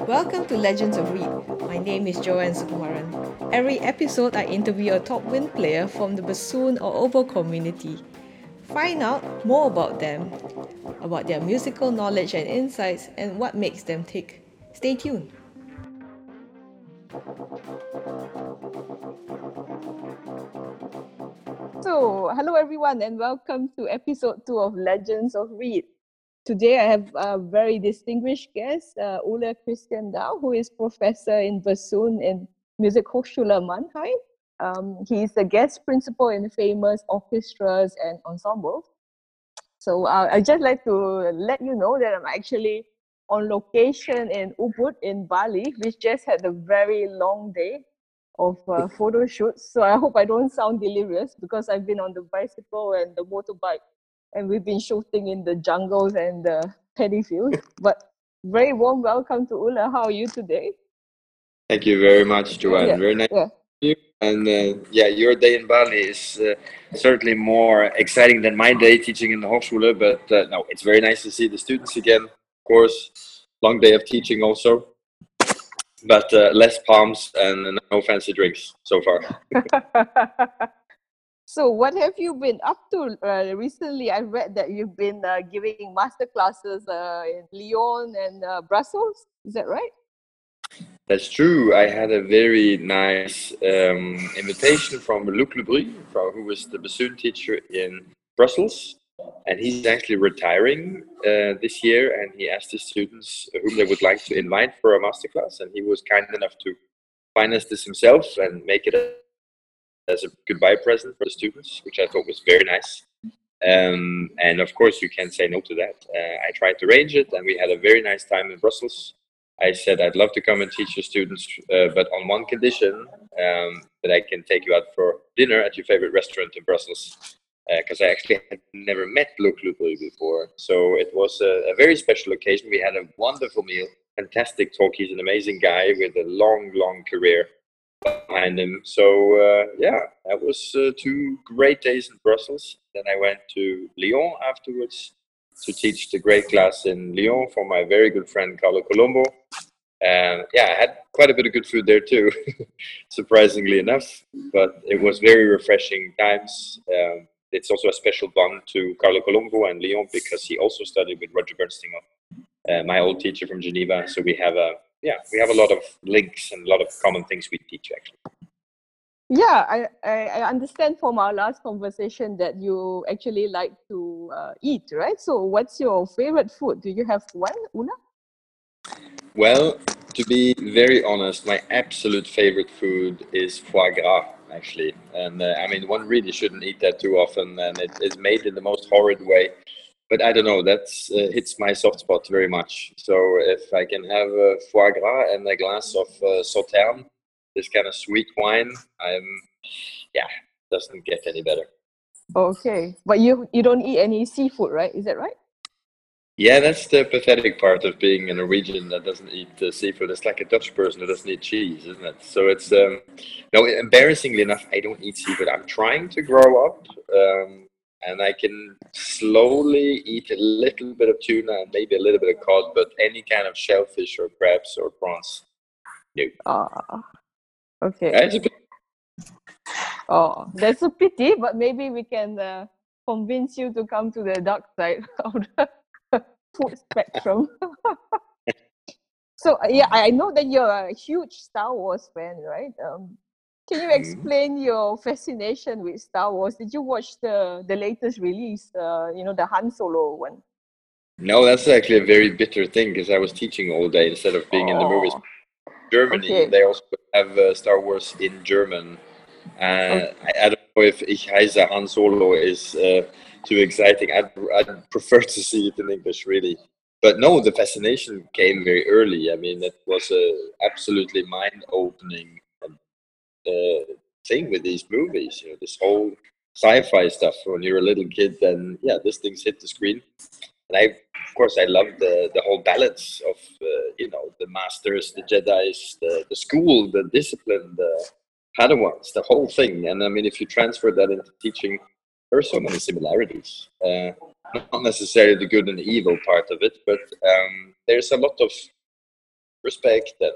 Welcome to Legends of Reed. My name is Joanne Sukumaran. Every episode, I interview a top wind player from the bassoon or oboe community. Find out more about them, about their musical knowledge and insights, and what makes them tick. Stay tuned. So, hello everyone, and welcome to episode two of Legends of Reed. Today, I have a very distinguished guest, uh, Ole Kristian Dahl, who is professor in bassoon in Musikhochschule Mannheim. Um, he's the guest principal in famous orchestras and ensembles. So uh, I'd just like to let you know that I'm actually on location in Ubud in Bali, which just had a very long day of uh, photo shoots. So I hope I don't sound delirious because I've been on the bicycle and the motorbike and we've been shooting in the jungles and the paddy fields. But very warm welcome to Ula. How are you today? Thank you very much, Joanne. Yeah, Very nice yeah. to meet you. And uh, yeah, your day in Bali is uh, certainly more exciting than my day teaching in the Hochschule. But uh, no, it's very nice to see the students again. Of course, long day of teaching also, but uh, less palms and no fancy drinks so far. so, what have you been up to uh, recently? I read that you've been uh, giving master classes uh, in Lyon and uh, Brussels. Is that right? That's true. I had a very nice um, invitation from Luc from, who was the bassoon teacher in Brussels. And he's actually retiring uh, this year, and he asked his students whom they would like to invite for a masterclass. And he was kind enough to finance this himself and make it as a goodbye present for the students, which I thought was very nice. Um, and of course, you can't say no to that. Uh, I tried to arrange it, and we had a very nice time in Brussels. I said I'd love to come and teach your students, uh, but on one condition um, that I can take you out for dinner at your favorite restaurant in Brussels, because I actually had never met Luc Loubry before. So it was a, a very special occasion. We had a wonderful meal, fantastic talk. He's an amazing guy with a long, long career behind him. So uh, yeah, that was uh, two great days in Brussels. Then I went to Lyon afterwards to teach the great class in Lyon for my very good friend Carlo Colombo. And yeah, I had quite a bit of good food there too, surprisingly enough. But it was very refreshing times. Um, it's also a special bond to Carlo Colombo and Lyon because he also studied with Roger Birnstingl, uh, my old teacher from Geneva. So we have a yeah, we have a lot of links and a lot of common things we teach actually. Yeah, I, I, I understand from our last conversation that you actually like to uh, eat, right? So, what's your favorite food? Do you have one, Una? Well, to be very honest, my absolute favorite food is foie gras, actually. And uh, I mean, one really shouldn't eat that too often, and it is made in the most horrid way. But I don't know, that uh, hits my soft spot very much. So if I can have a foie gras and a glass of uh, sauterne, this kind of sweet wine, I'm, yeah, doesn't get any better. Okay, but you you don't eat any seafood, right? Is that right? Yeah, that's the pathetic part of being in a Norwegian that doesn't eat uh, seafood. It's like a Dutch person who doesn't eat cheese, isn't it? So it's um, no. Embarrassingly enough, I don't eat seafood. I'm trying to grow up, um, and I can slowly eat a little bit of tuna and maybe a little bit of cod, but any kind of shellfish or crabs or prawns, no. Ah, okay. Bit- Oh, that's a pity, but maybe we can uh, convince you to come to the dark side of the food spectrum. so yeah, I know that you're a huge Star Wars fan, right? Um, can you Mhm. explain your fascination with Star Wars? Did you watch the the latest release? Uh, you know, the Han Solo one. no, that's actually a very bitter thing because I was teaching all day instead of being in the movies. Oh, Germany, Okay. they also have uh, Star Wars in German. Uh, I, I don't know if Ich heiße Han Solo is uh, too exciting. I'd, I'd prefer to see it in English, really. But no, the fascination came very early. I mean, it was a absolutely mind-opening uh, thing with these movies. You know, this whole sci-fi stuff. When you're a little kid, then yeah, this thing's hit the screen. And I, of course, I love the the whole balance of uh, you know the masters, the Jedi's, the the school, the discipline, the Padawans, the whole thing. And I mean, if you transfer that into teaching, there are so many similarities. Uh, not necessarily the good and evil part of it, but um, there's a lot of respect and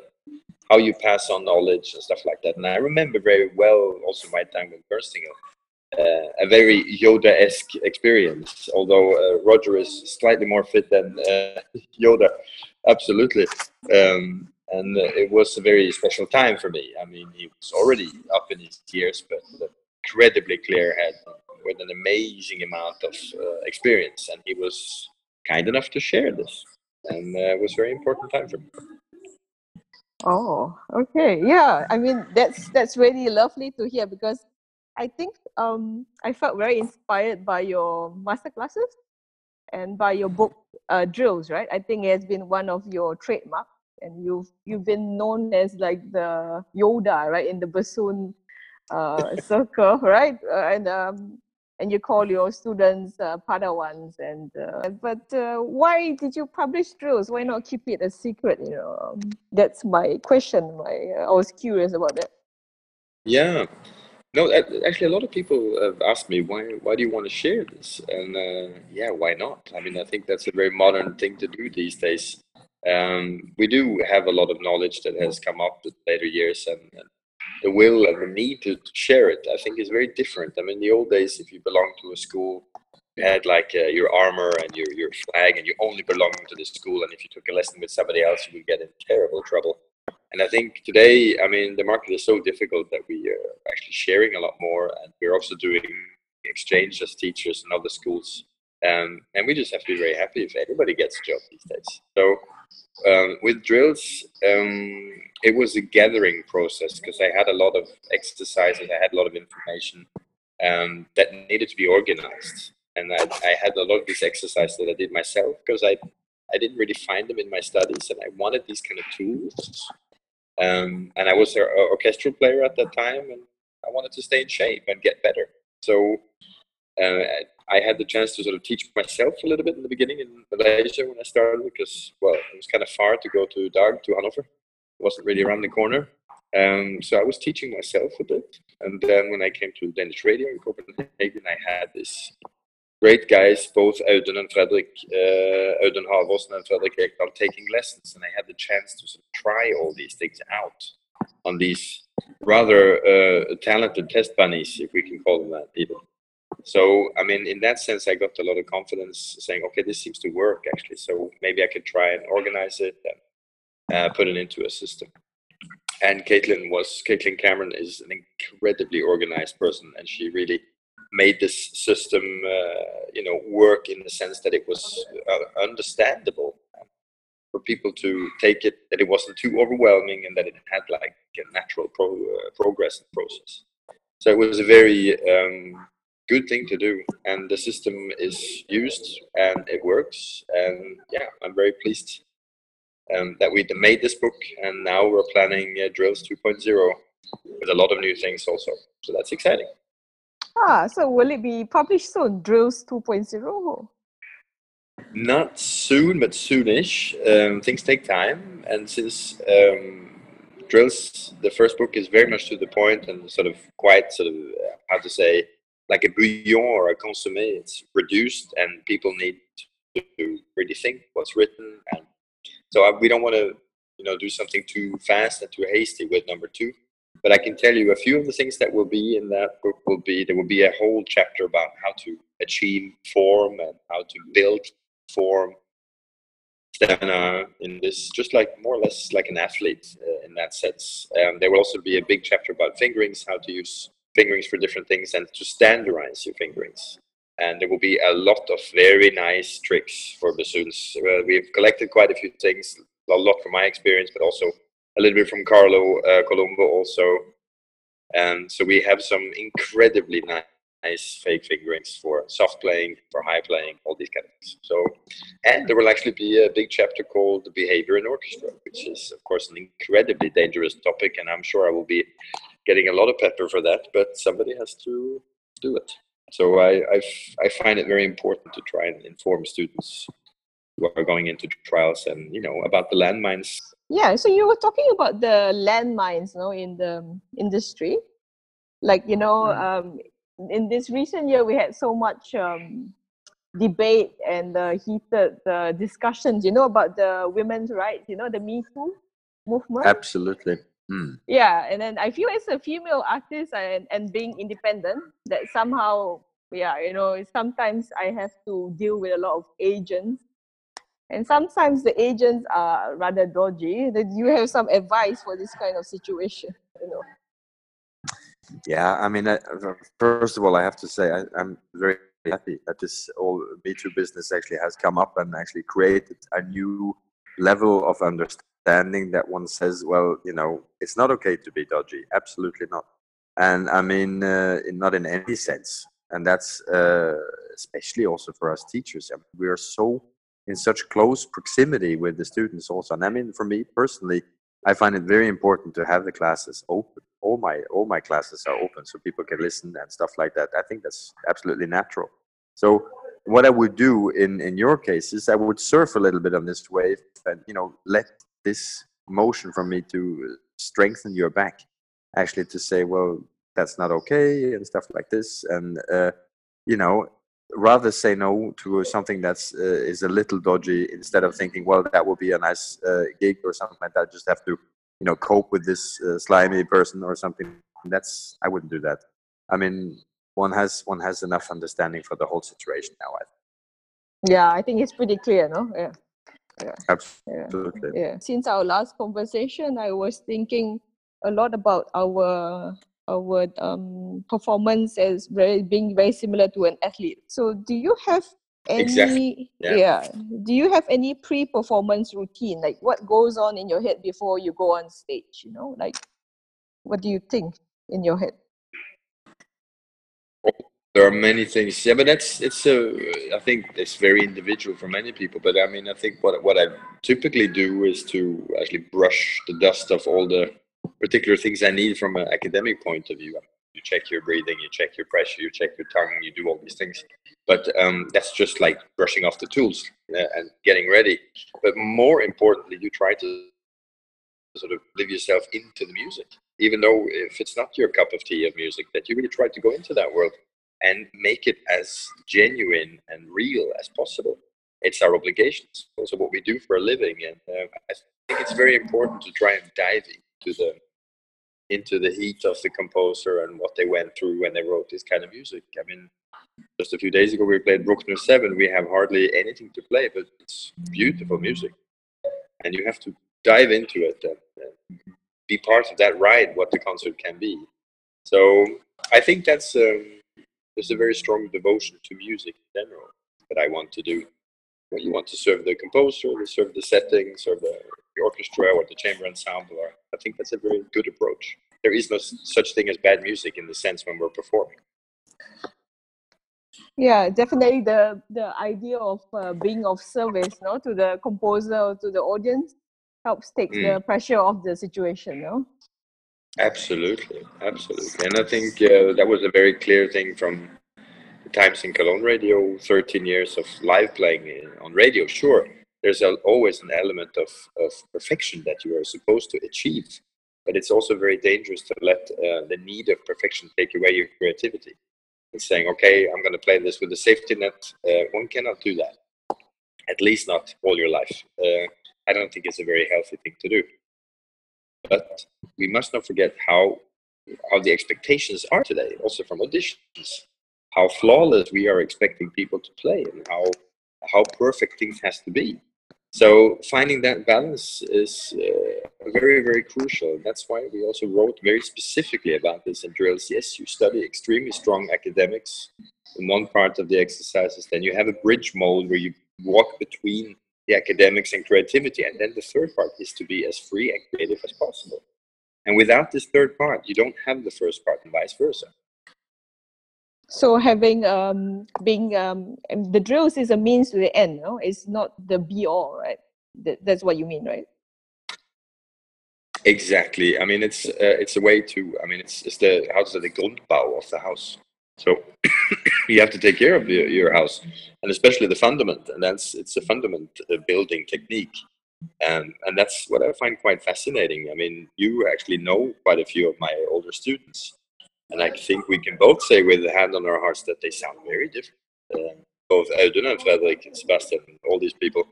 how you pass on knowledge and stuff like that. And I remember very well also my time with Birnstingl, uh, a very Yoda-esque experience. Although uh, Roger is slightly more fit than uh, Yoda, absolutely. Um, and it was a very special time for me. I mean, he was already up in his years, but incredibly clear head with an amazing amount of uh, experience, and he was kind enough to share this, and uh, it was a very important time for me. Oh, okay, yeah. I mean, that's that's really lovely to hear because I think um, I felt very inspired by your master classes and by your book uh, drills. Right, I think it has been one of your trademarks, and you've you've been known as like the Yoda, right, in the bassoon uh, circle, right? Uh, and um, and you call your students uh, Padawans. And uh, but uh, why did you publish drills? Why not keep it a secret? You know, that's my question. My uh, I was curious about that. Yeah. No, actually, a lot of people have asked me why. Why do you want to share this? And uh, yeah, why not? I mean, I think that's a very modern thing to do these days. Um, we do have a lot of knowledge that has come up in later years, and, and the will and the need to, to, share it, I think, is very different. I mean, in the old days, if you belonged to a school, you had like uh, your armor and your, your flag, and you only belonged to the school. And if you took a lesson with somebody else, you would get in terrible trouble. And I think today, I mean, the market is so difficult that we are actually sharing a lot more, and we're also doing exchange as teachers in other schools. Um, and we just have to be very happy if everybody gets a job these days. So um, with drills, um, it was a gathering process because I had a lot of exercises, I had a lot of information um, that needed to be organized. And I, I, had a lot of these exercises that I did myself because I, I didn't really find them in my studies and I wanted these kind of tools. Um, and I was an orchestral player at that time and I wanted to stay in shape and get better. So uh, I had the chance to sort of teach myself a little bit in the beginning in Malaysia when I started because, well, it was kind of far to go to Dag, to Hanover. Wasn't really around the corner. Um, so I was teaching myself a bit. And then when I came to Danish radio in Copenhagen, I had this great guys, both Audun and Frederick, uh, Audun Halvorsen and Frederick Ekdahl, taking lessons. And I had the chance to sort of try all these things out on these rather uh, talented test bunnies, if we can call them that. So, I mean, in that sense, I got a lot of confidence saying, okay, this seems to work actually. So maybe I could try and organize it and uh, put it into a system. And Caitlin was, Caitlin Cameron is an incredibly organized person and she really made this system, uh, you know, work in the sense that it was uh, understandable for people to take it, that it wasn't too overwhelming and that it had like a natural pro- uh, progress process. So it was a very um, good thing to do and the system is used and it works and yeah i'm very pleased um, that we made this book and now we're planning uh, drills 2.0 with a lot of new things also so that's exciting ah so will it be published soon drills 2.0 not soon but soonish um, things take time and since um, drills the first book is very much to the point and sort of quite sort of uh, how to say like a bouillon or a consommé. It's reduced, and people need to really think what's written. And so I, we don't want to, you know, do something too fast and too hasty with number two. But I can tell you a few of the things that will be in that book will be there will be a whole chapter about how to achieve form and how to build form stamina in this, just like more or less like an athlete uh, in that sense. Um, there will also be a big chapter about fingerings, how to use fingerings for different things and to standardize your fingerings. And there will be a lot of very nice tricks for bassoons. Uh, we've collected quite a few things, a lot from my experience, but also a little bit from Carlo uh, Colombo also. And so we have some incredibly nice nice fake fingerings for soft playing, for high playing, all these kind of things. So, and there will actually be a big chapter called the behavior in orchestra, which is of course an incredibly dangerous topic, and I'm sure I will be getting a lot of pepper for that, but somebody has to do it. So I, I, I find it very important to try and inform students who are going into trials and you know about the landmines. Yeah, so you were talking about the landmines, you no, in the industry, like you know, mm. um, in this recent year we had so much um, debate and the heated the discussions, you know, about the women's rights, you know, the Me Too movement. Absolutely. Mm. Yeah, and then I feel as a female artist and, and being independent, that somehow, yeah, you know, sometimes I have to deal with a lot of agents. And sometimes the agents are rather dodgy. That you have some advice for this kind of situation, you know. Yeah, I mean, uh, first of all, I have to say I, I'm very happy that this whole Me Too business actually has come up and actually created a new level of understanding that one says, well, you know, it's not okay to be dodgy. Absolutely not. And I mean, uh, not in any sense. And that's uh, especially also for us teachers. I mean, we are so in such close proximity with the students also. And I mean, for me personally, I find it very important to have the classes open. All my all my classes are open, so people can listen and stuff like that. I think that's absolutely natural. So what I would do in in your case is I would surf a little bit on this wave and you know let this motion from me to strengthen your back, actually to say, well, that's not okay and stuff like this, and uh, you know rather say no to something that's uh, is a little dodgy instead of thinking well that will be a nice uh, gig or something like that. Just have to you know cope with this uh, slimy person or something. That's i wouldn't do that. I mean one has one has enough understanding for the whole situation now i think. yeah i think it's pretty clear no? Yeah yeah. Absolutely. Yeah. Since our last conversation, I was thinking a lot about our our um, performance as very being very similar to an athlete. So, do you have any? Exactly. Yeah. yeah. Do you have any pre-performance routine? Like, what goes on in your head before you go on stage? You know, like, what do you think in your head? There are many things. Yeah, but that's it's a. I think it's very individual for many people. But I mean, I think what what I typically do is to actually brush the dust of all the particular things I need from an academic point of view. You check your breathing, you check your pressure, you check your tongue, you do all these things. But um, that's just like brushing off the tools uh, and getting ready. But more importantly, you try to sort of live yourself into the music, even though if it's not your cup of tea of music, that you really try to go into that world and make it as genuine and real as possible. It's our obligations, also what we do for a living, and uh, I think it's very important to try and dive into the into the heat of the composer and what they went through when they wrote this kind of music. I mean, just a few days ago we played Bruckner 7. We have hardly anything to play, but it's beautiful music. And you have to dive into it and, and be part of that ride, what the concert can be. So I think that's um, there's a very strong devotion to music in general that I want to do. When you want to serve the composer, to serve the setting, serve the the orchestra or the chamber ensemble. Or I think that's a very good approach. There is no such thing as bad music in the sense when we're performing. Yeah, definitely the the idea of uh, being of service, no, to the composer or to the audience helps take mm. the pressure off the situation, no. Absolutely, absolutely, and I think uh, that was a very clear thing from the times in Cologne Radio, thirteen years of live playing on radio. Sure, there's always an element of, of perfection that you are supposed to achieve but it's also very dangerous to let uh, the need of perfection take away your creativity. And saying okay i'm going to play this with a safety net uh, one cannot do that at least not all your life. Uh, i don't think it's a very healthy thing to do but we must not forget how how the expectations are today also from auditions how flawless we are expecting people to play and how how perfect things has to be so finding that balance is uh, very, very crucial. That's why we also wrote very specifically about this in drills. Yes, you study extremely strong academics in one part of the exercises. Then you have a bridge mode where you walk between the academics and creativity. And then the third part is to be as free and creative as possible. And without this third part, you don't have the first part and vice versa. So having um being um the drills is a means to the end no? It's not the be all right? That, that's what you mean right? Exactly. I mean it's uh, it's a way to i mean it's it's the how to say the grundbau of the house so you have to take care of your, your house and especially the fundament and that's it's a fundament building technique and and that's what i find quite fascinating i mean you actually know quite a few of my older students and I think we can both say with the hand on our hearts that they sound very different. Uh, both Audun and Frederick and Sebastian and all these people.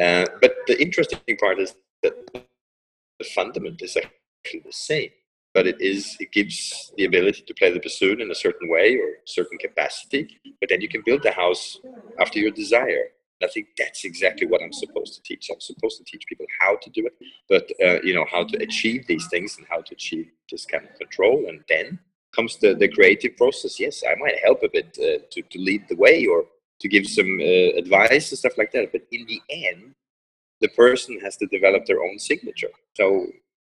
Uh, but the interesting part is that the fundament is actually the same, but it is it gives the ability to play the bassoon in a certain way or certain capacity. But then you can build the house after your desire. I think that's exactly what I'm supposed to teach. I'm supposed to teach people how to do it, but uh, you know how to achieve these things and how to achieve this kind of control. And then comes the, the creative process. Yes, I might help a bit uh, to to lead the way or to give some uh, advice and stuff like that. But in the end, the person has to develop their own signature. So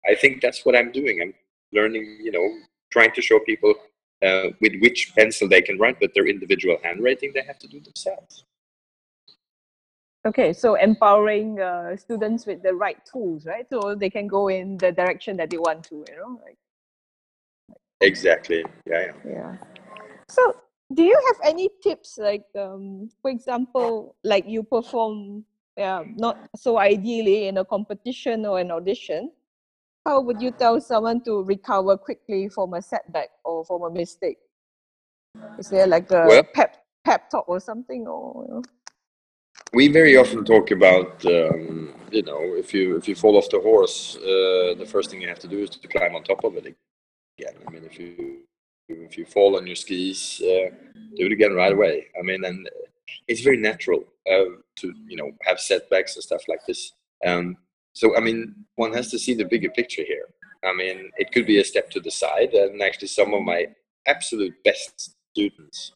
I think that's what I'm doing. I'm learning, you know, trying to show people uh, with which pencil they can write, but their individual handwriting they have to do themselves. Okay, so empowering uh, students with the right tools, right? So they can go in the direction that they want to, you know. Like, exactly. Yeah. Yeah. yeah. So, do you have any tips, like, um, for example, like you perform, yeah, not so ideally in a competition or an audition? How would you tell someone to recover quickly from a setback or from a mistake? Is there like a well, pep pep talk or something, or? You know? we very often talk about um, you know if you if you fall off the horse uh, the first thing you have to do is to climb on top of it again i mean if you if you fall on your skis uh, do it again right away i mean and it's very natural uh, to you know have setbacks and stuff like this um, so i mean one has to see the bigger picture here. I mean it could be a step to the side and actually some of my absolute best students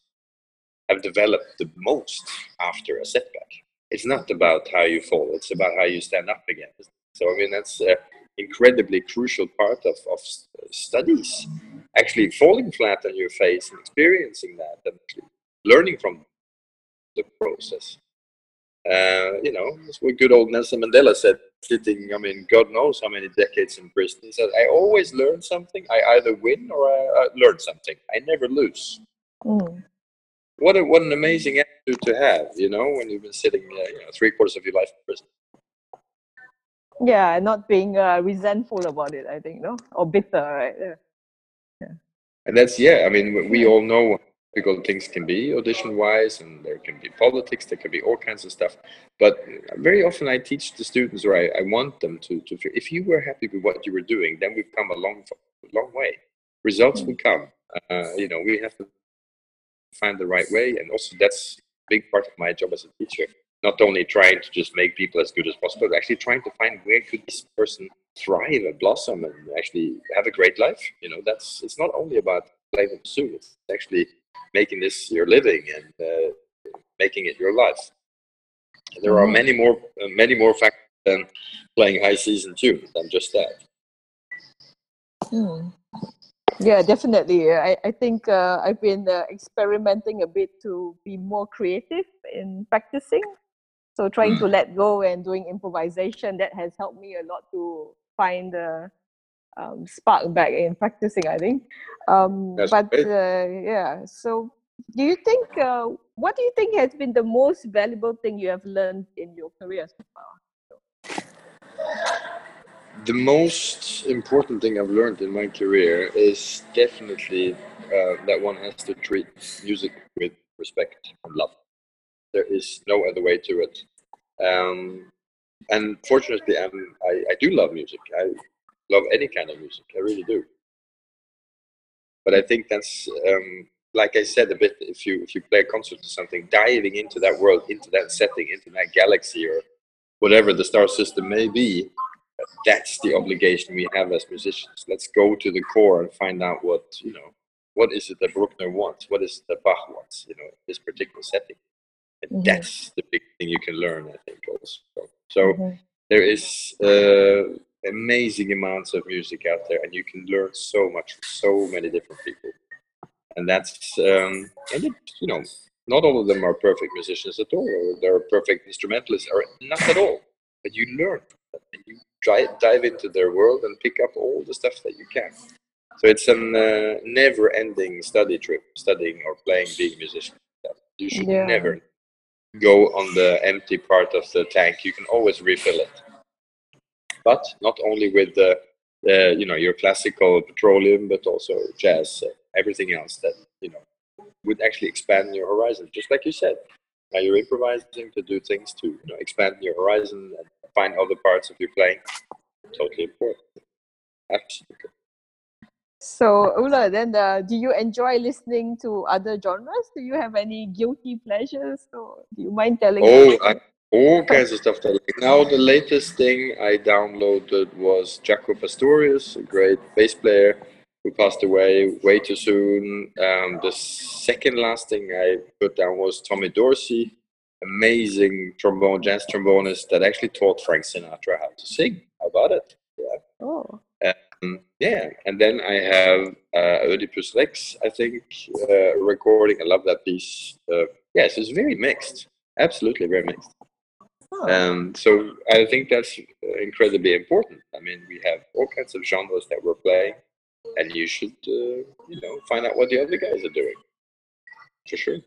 have developed the most after a setback. It's not about how you fall it's about how you stand up again. So i mean that's an incredibly crucial part of, of studies. Actually falling flat on your face and experiencing that and learning from the process uh, you know that's what good old nelson mandela said sitting i mean god knows how many decades in prison he said i always learn something i either win or i, I learn something i never lose mm what a, what an amazing attitude to have, you know, when you've been sitting, uh, you know, three quarters of your life in prison. Yeah, not being uh, resentful about it. I think, no, or bitter, right? Yeah. yeah. And that's yeah. I mean, we all know difficult things can be audition-wise, and there can be politics. There can be all kinds of stuff. But very often, I teach the students, or I, I want them to to. If you were happy with what you were doing, then we've come a long, long way. Results will come. Uh, you know, we have to find the right way. And also, that's a big part of my job as a teacher. Not only trying to just make people as good as possible, but actually trying to find where could this person thrive and blossom and actually have a great life. You know, that's it's not only about playing the bassoon; it's actually making this your living and uh, making it your life. There are mm-hmm. many more, uh, many more factors than playing high season tunes than just that. Mm. Yeah, definitely. I, I think uh, I've been uh, experimenting a bit to be more creative in practicing. So trying mm. to let go and doing improvisation that has helped me a lot to find the um, spark back in practicing. I think. Um, but uh, yeah, so do you think? Uh, what do you think has been the most valuable thing you have learned in your career so far? the most important thing I've learned in my career is definitely uh, that one has to treat music with respect and love. There is no other way to it. Um, and fortunately, I'm, I, I do love music. I love any kind of music. I really do. But I think that's um, like I said a bit. If you if you play a concert or something, diving into that world, into that setting, into that galaxy, or whatever the star system may be, that's the obligation we have as musicians. Let's go to the core and find out what you know. What is it that Bruckner wants? What is it that Bach wants? You know, this particular setting. And mm-hmm. that's the big thing you can learn, I think, also. So mm-hmm. there is uh, amazing amounts of music out there, and you can learn so much from so many different people. And that's um, and it, you know, not all of them are perfect musicians at all, or they're perfect instrumentalists, or not at all. But you learn and you try, dive into their world and pick up all the stuff that you can. So it's a uh, never-ending study trip, studying or playing, being a musician. You should yeah. never go on the empty part of the tank. You can always refill it, but not only with the, uh, you know, your classical petroleum, but also jazz, uh, everything else that you know would actually expand your horizon. Just like you said, Are you're improvising to do things to you know, expand your horizon and find other parts of your playing? Totally important. Absolutely. So, Ula, then uh, do you enjoy listening to other genres? Do you have any guilty pleasures? Or do you mind telling Oh, I, all kinds of stuff. That, like, now, the latest thing I downloaded was Jaco Pastorius, a great bass player who passed away way too soon. Um, the second last thing I put down was Tommy Dorsey, amazing trombone, jazz trombonist that actually taught Frank Sinatra how to sing. How about it? Yeah. Oh. Um, yeah, and then I have uh, Oedipus Rex, I think, uh, recording. I love that piece. Uh, yes, it's very mixed. Absolutely very mixed. Um, so I think that's incredibly important. I mean, we have all kinds of genres that we're playing, and you should, uh, you know, find out what the other guys are doing. For sure.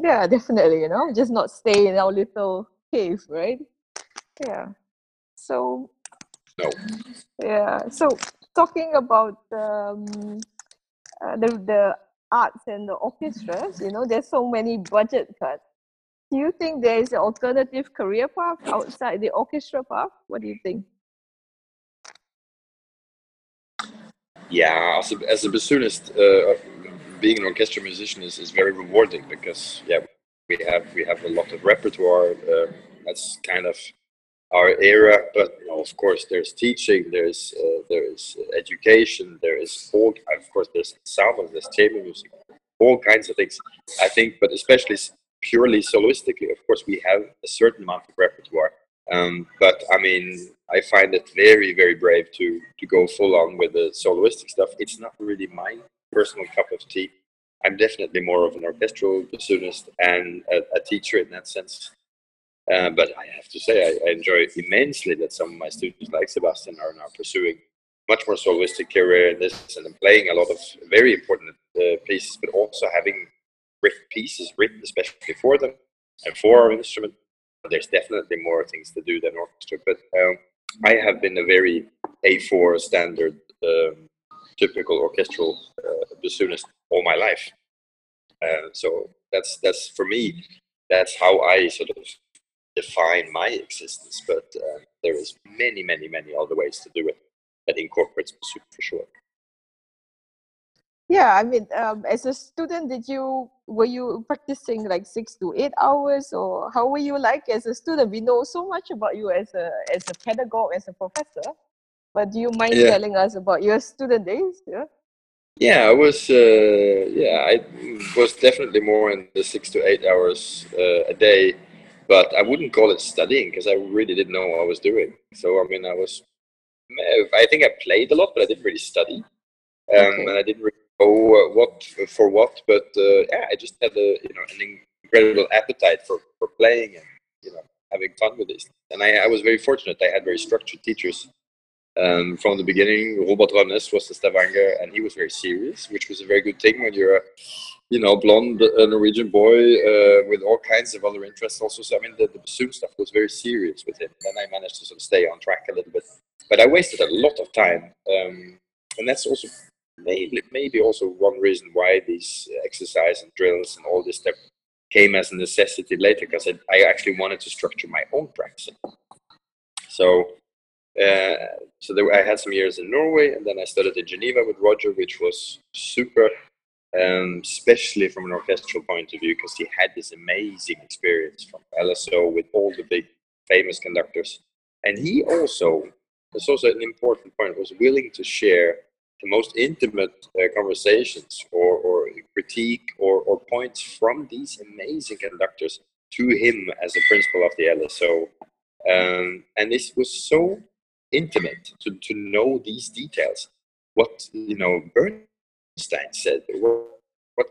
Yeah, definitely, you know, just not stay in our little cave, right? Yeah. So, No. yeah. So, talking about um, uh, the, the arts and the orchestras, you know, there's so many budget cuts. Do you think there is an alternative career path outside the orchestra path? What do you think? Yeah, as a, as a bassoonist, uh, being an orchestra musician is, is very rewarding because yeah, we have we have a lot of repertoire. Uh, that's kind of our era, but you know, of course, there's teaching, there's uh, there's education, there is all of course there's sound, there's chamber music, all kinds of things. I think, but especially purely soloistically, of course, we have a certain amount of repertoire. Um, but I mean, I find it very, very brave to to go full on with the soloistic stuff. It's not really my personal cup of tea. I'm definitely more of an orchestral bassoonist and a, a teacher in that sense. Uh, but I have to say, I, I enjoy immensely that some of my students, like Sebastian, are now pursuing much more soloistic career in this and playing a lot of very important uh, pieces, but also having written pieces written especially for them and for our instrument. There's definitely more things to do than orchestra, but um, I have been a very A4 standard, um, typical orchestral uh, bassoonist all my life. Uh, so that's that's for me. That's how I sort of define my existence. But uh, there is many, many, many other ways to do it that incorporates bassoon for sure. Yeah, I mean, um, as a student, did you were you practicing like six to eight hours, or how were you like as a student? We know so much about you as a as a pedagogue, as a professor, but do you mind Yeah. telling us about your student days? Yeah. Yeah, I was. Uh, yeah, I was definitely more in the six to eight hours uh, a day, but I wouldn't call it studying because I really didn't know what I was doing. So I mean, I was. I think I played a lot, but I didn't really study, um, Okay. and I didn't really what for what. But uh, yeah, I just had a you know an incredible appetite for for playing and you know having fun with this. And I, I was very fortunate. I had very structured teachers um, from the beginning. Robert Rønnes was the Stavanger, and he was very serious, which was a very good thing when you're a, you know, blonde uh, Norwegian boy uh, with all kinds of other interests. Also, so I mean, the, the bassoon stuff was very serious with him. Then I managed to sort of stay on track a little bit, but I wasted a lot of time, um, and that's also maybe maybe also one reason why these exercise and drills and all this stuff came as a necessity later, because I, actually wanted to structure my own practice. So uh, so there, I had some years in Norway, and then I studied in Geneva with Roger, which was super, um, especially from an orchestral point of view, because he had this amazing experience from LSO with all the big famous conductors, and he also, that's also an important point, was willing to share the most intimate uh, conversations or, or critique or, or points from these amazing conductors to him as a principal of the LSO. Um, and this was so intimate to, to know these details. What you know Bernstein said, what, what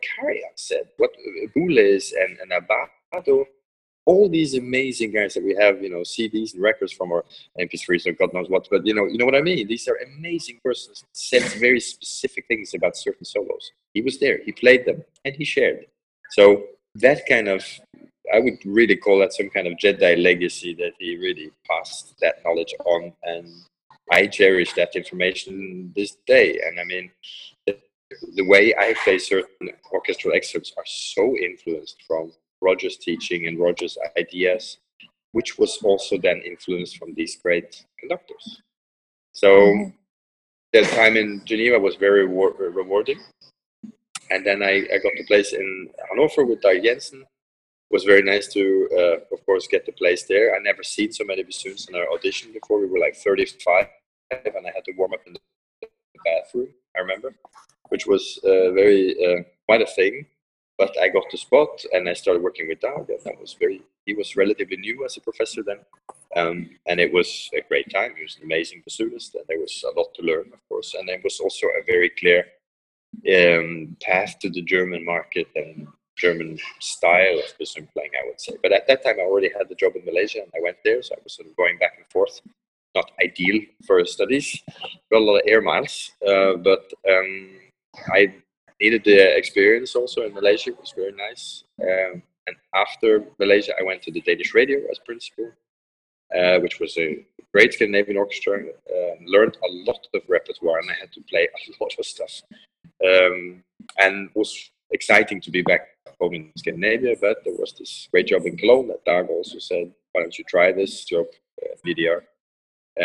said, what Boulez and, and Abbado, all these amazing guys that we have, you know, CDs and records from our MP3s or God knows what, but you know, you know what I mean? These are amazing persons said very specific things about certain solos. He was there, he played them, and he shared. So that kind of I would really call that some kind of Jedi legacy that he really passed that knowledge on, and I cherish that information this day. And I mean, the way I play certain orchestral excerpts are so influenced from Roger's teaching and Roger's ideas, which was also then influenced from these great conductors. So mm-hmm. time in Geneva was very rewarding. And then I, I got the place in Hanover with Dag Jensen. It was very nice to, uh, of course, get the place there. I never seen so many students in our audition before. We were like 35, and I had to warm up in the bathroom. I remember, which was uh, very uh, quite a thing. But I got the spot, and I started working with Dag, and that was very. He was relatively new as a professor then, um, and it was a great time. He was an amazing bassoonist, and there was a lot to learn, of course. And it was also a very clear um, path to the German market and German style of bassoon playing, I would say. But at that time, I already had the job in Malaysia, and I went there, so I was sort of going back and forth. Not ideal for studies. Got a lot of air miles, uh, but um, I needed the experience also in Malaysia. It was very nice. Um, and after Malaysia, I went to the Danish radio as principal, uh, which was a great Scandinavian orchestra. Uh, learned a lot of repertoire, and I had to play a lot of stuff. Um, and was exciting to be back home in Scandinavia. But there was this great job in Cologne that Dag also said, "Why don't you try this job, uh, WDR?"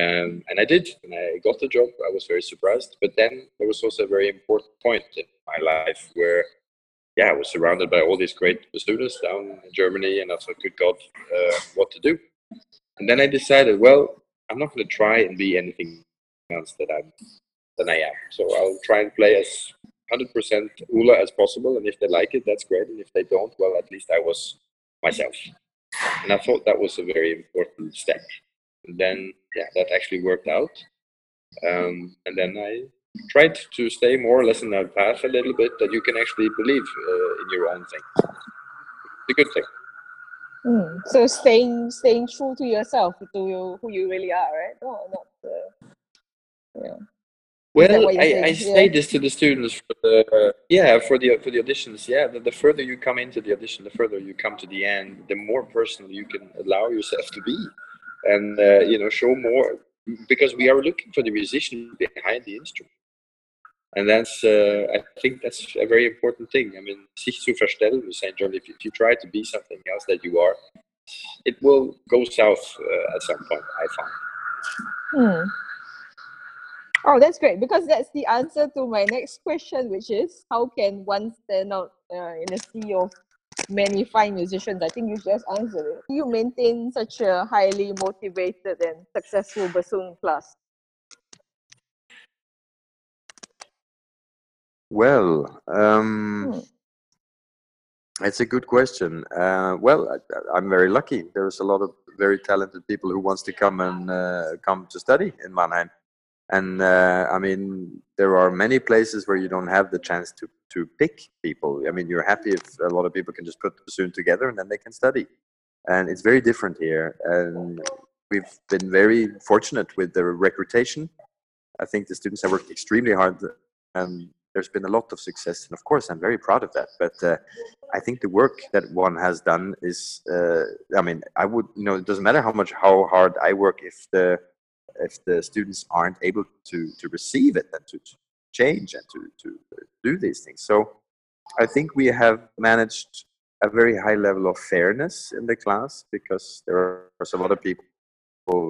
Um, and I did, and I got the job. I was very surprised. But then there was also a very important point in my life where, yeah, I was surrounded by all these great students down in Germany, and I thought, good God, uh, what to do? And then I decided, well, I'm not going to try and be anything else that I'm than I am. So I'll try and play as 100% Ola as possible. And if they like it, that's great. And if they don't, well, at least I was myself. And I thought that was a very important step. And then, yeah, that actually worked out. Um, and then I tried to stay more or less in that path a little bit that you can actually believe uh, in your own thing. It's a good thing. Mm. So staying staying true to yourself, to you, who you really are, right? No, not uh, yeah. Well, I, I say yeah. this to the students for the yeah for the for the auditions. Yeah, the, the further you come into the audition, the further you come to the end, the more personal you can allow yourself to be, and uh, you know show more because we are looking for the musician behind the instrument, and that's uh, I think that's a very important thing. I mean, sich zu verstellen, we say in if you try to be something else that you are, it will go south uh, at some point. I find. Hmm. Oh, that's great because that's the answer to my next question, which is how can one stand out uh, in a sea of many fine musicians? I think you just answered it. You maintain such a highly motivated and successful bassoon class. Well, um, hmm. it's a good question. Uh, well, I, am very lucky. There's a lot of very talented people who wants to come and uh, come to study in Mannheim and uh, i mean there are many places where you don't have the chance to to pick people i mean you're happy if a lot of people can just put the bassoon together and then they can study and it's very different here and we've been very fortunate with the recruitation i think the students have worked extremely hard and there's been a lot of success and of course i'm very proud of that but uh, i think the work that one has done is uh, i mean i would you know it doesn't matter how much how hard i work if the if the students aren't able to to receive it and to, change and to to do these things. So I think we have managed a very high level of fairness in the class because there are a lot of people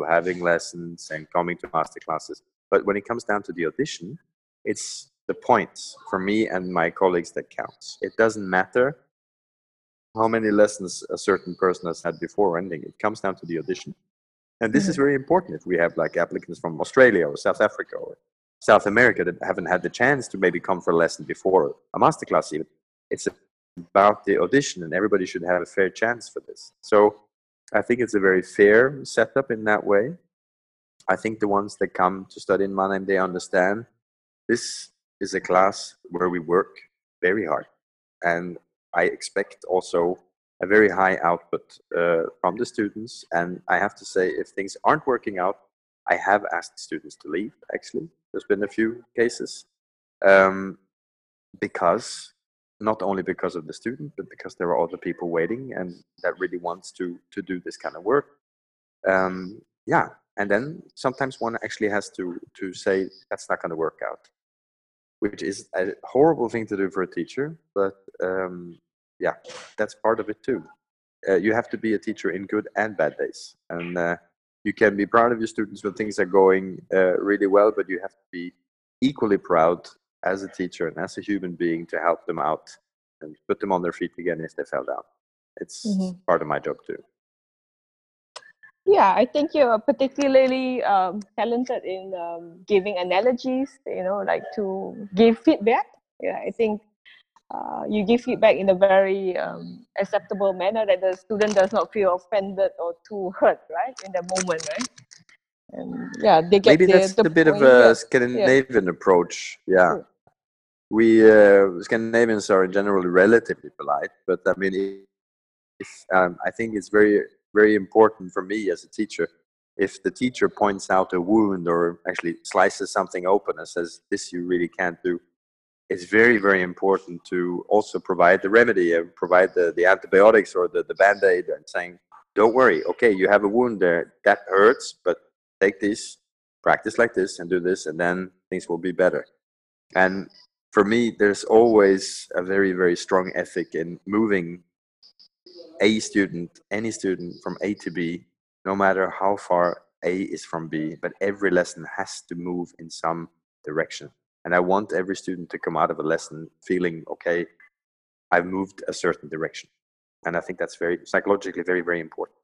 having lessons and coming to master classes. But when it comes down to the audition, it's the points for me and my colleagues that counts. It doesn't matter how many lessons a certain person has had before ending. It comes down to the audition. And this mm-hmm. is very important if we have like applicants from Australia or South Africa or South America that haven't had the chance to maybe come for a lesson before a masterclass even. It's about the audition and everybody should have a fair chance for this. So I think it's a very fair setup in that way. I think the ones that come to study in Mannheim, they understand this is a class where we work very hard. And I expect also a very high output uh, from the students. And I have to say, if things aren't working out, I have asked students to leave, actually. There's been a few cases. Um, because, not only because of the student, but because there are other people waiting and that really wants to, to do this kind of work. Um, yeah, and then sometimes one actually has to, to say, that's not going to work out which is a horrible thing to do for a teacher, but um, yeah, that's part of it too. uh, you have to be a teacher in good and bad days, and uh, you can be proud of your students when things are going uh, really well, but you have to be equally proud as a teacher and as a human being to help them out and put them on their feet again if they fell down. It's mm-hmm. part of my job too. Yeah, I think you're particularly um, talented in um, giving analogies, you know, like to give feedback. Yeah, I think uh, you give feedback in a very um, acceptable manner that the student does not feel offended or too hurt, right, in the moment, right? And yeah, they get maybe the, that's the a bit of a Scandinavian yeah. approach. Yeah, we uh, Scandinavians are generally relatively polite, but I mean, if, um, I think it's very very important for me as a teacher. If the teacher points out a wound or actually slices something open and says, "This you really can't do," it's very very important to also provide the remedy and provide the, the antibiotics or the, the band-aid and saying don't worry okay you have a wound there that hurts but take this practice like this and do this and then things will be better and for me there's always a very very strong ethic in moving a student any student from a to b no matter how far a is from b but every lesson has to move in some direction. And i want every student to come out of a lesson feeling okay i've moved a certain direction. And i think that's very psychologically very very important.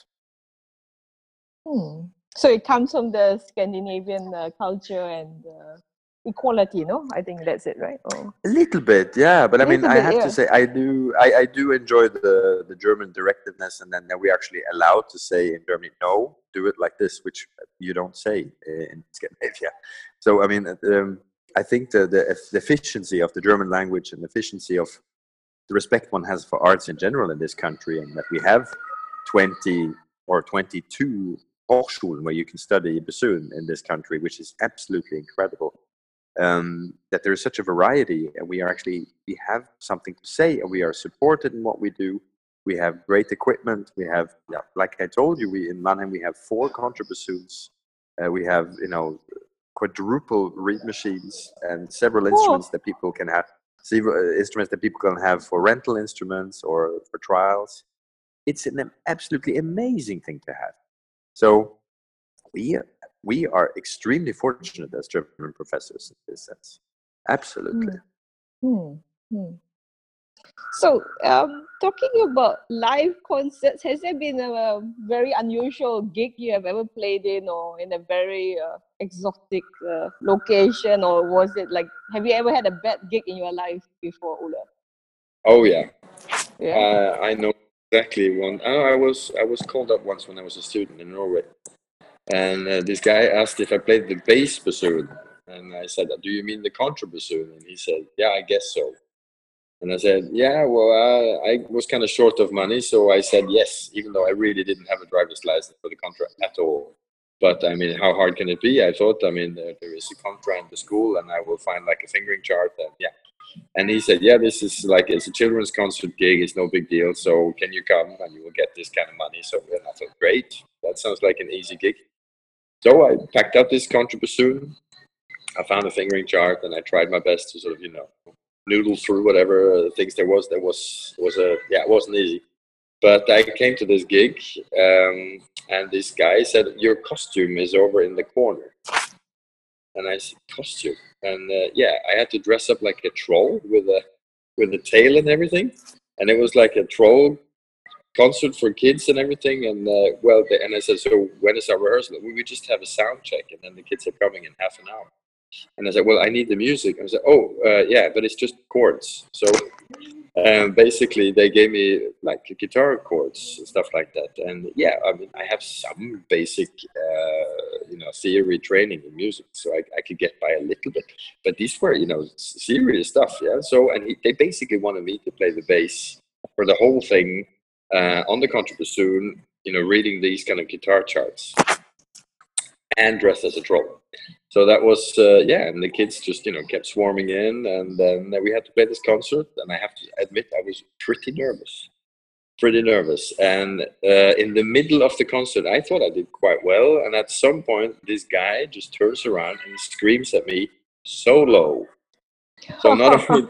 Hmm. so it comes from the scandinavian uh, culture and uh, equality no i think that's it right a little bit yeah but i mean i have yeah. to say i do I, I do enjoy the the german directiveness and then we're actually allowed to say in germany no do it like this which you don't say in scandinavia so i mean um, I think the, the, the efficiency of the German language and the efficiency of the respect one has for arts in general in this country, and that we have 20 or 22 Hochschulen where you can study bassoon in this country, which is absolutely incredible. Um, that there is such a variety, and we are actually we have something to say, and we are supported in what we do. We have great equipment. We have, yeah, like I told you, we in Mannheim we have four contrabassoons. Uh, we have, you know, quadruple reed machines and several instruments that people can have several uh, instruments that people can have for rental instruments or for trials it's an absolutely amazing thing to have so we we are extremely fortunate as german professors in this sense absolutely mm. Mm. So, um, talking about live concerts, has there been a, very unusual gig you have ever played in, or in a very uh, exotic uh, location, or was it like, have you ever had a bad gig in your life before, Ole? Oh yeah, yeah. Uh, I know exactly one. Oh, I was I was called up once when I was a student in Norway, and uh, this guy asked if I played the bass bassoon, and I said, "Do you mean the contrabassoon?" And he said, "Yeah, I guess so." And I said, yeah, well, I was kind of short of money, so I said yes, even though I really didn't have a driver's license for the contra at all. But I mean, how hard can it be? I thought, I mean, there, there is a contra in the school, and I will find like a fingering chart, and yeah. And he said, yeah, this is like it's a children's concert gig, it's no big deal. So can you come and you will get this kind of money? So then I thought, great, that sounds like an easy gig. So I packed up this contrabassoon. I found a fingering chart, and I tried my best to sort of, you know, noodle through whatever things there was. There was was a yeah, it wasn't easy. But I came to this gig, um, and this guy said, "Your costume is over in the corner." And I said, "Costume?" And uh, yeah, I had to dress up like a troll with a with a tail and everything, and it was like a troll concert for kids and everything. And uh, well, the, and I said, "So when is our rehearsal?" We just have a sound check, and then the kids are coming in half an hour. And I said, well, I need the music. I said, oh, uh, yeah, but it's just chords. So um, basically, they gave me like guitar chords and stuff like that. And yeah, I mean, I have some basic, uh, you know, theory training in music, so I, I could get by a little bit. But these were, you know, serious stuff. Yeah. So, and he, they basically wanted me to play the bass for the whole thing uh, on the contrabassoon, you know, reading these kind of guitar charts and dressed as a troll. So that was uh, yeah, and the kids just you know kept swarming in, and then we had to play this concert. And I have to admit, I was pretty nervous, pretty nervous. And uh, in the middle of the concert, I thought I did quite well. And at some point, this guy just turns around and screams at me solo. So not only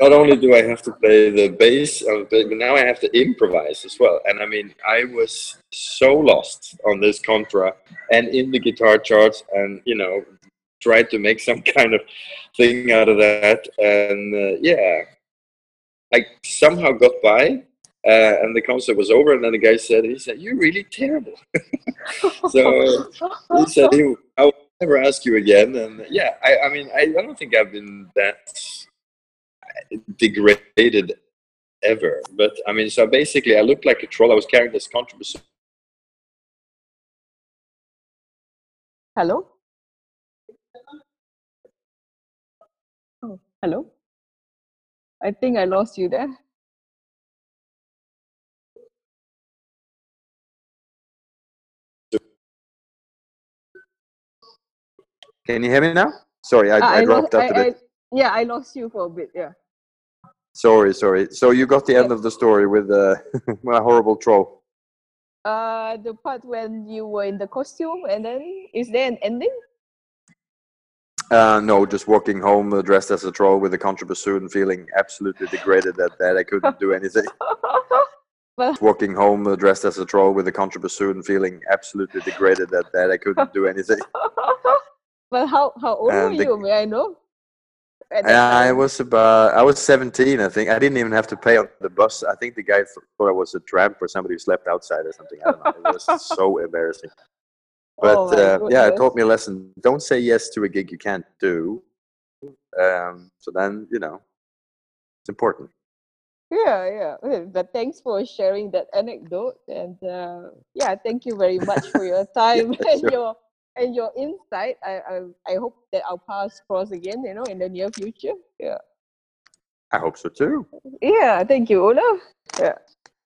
not only do I have to play the bass, uh, but now I have to improvise as well. And I mean, I was so lost on this contra and in the guitar charts, and you know, tried to make some kind of thing out of that. And uh, yeah, I somehow got by. Uh, and the concert was over, and then the guy said, "He said you're really terrible." so he said, he, "I never ask you again." And yeah, I, I mean, I, I don't think I've been that uh, degraded ever. But I mean, so basically, I looked like a troll. I was carrying this contrabass. Hello? Oh, hello? I think I lost you there. Can you hear me now? Sorry, I, Ah, I, dropped lost, out a I, bit. I, yeah, I lost you for a bit. Yeah. Sorry, sorry. So you got the end of the story with uh, my horrible troll. Uh, the part when you were in the costume, and then is there an ending? Uh, no, just walking home uh, dressed as a troll with a contrabassoon, feeling absolutely degraded at that I couldn't do anything. well, walking home uh, dressed as a troll with a contrabassoon, feeling absolutely degraded at that I couldn't do anything. well, how how old And were the- you? May I know? I was about I was 17, I think. I didn't even have to pay on the bus. I think the guy thought I was a tramp or somebody who slept outside or something. I don't know. It was so embarrassing. But Oh uh, yeah, it taught me a lesson. Don't say yes to a gig you can't do. Um, so then, you know, it's important. Yeah, yeah. But thanks for sharing that anecdote, and uh, yeah, thank you very much for your time and sure. your and your insight. I, I I hope that our paths cross again, you know, in the near future. Yeah. I hope so too. Yeah. Thank you, Olaf. Yeah.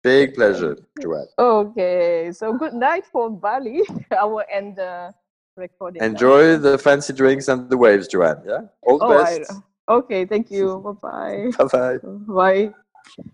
Big pleasure, Joanne. Okay. So good night from Bali. I will end the recording. now. Enjoy the fancy drinks and the waves, Joanne. Yeah. All the Oh, I, best. okay. Thank you. Bye-bye. Bye bye. Bye.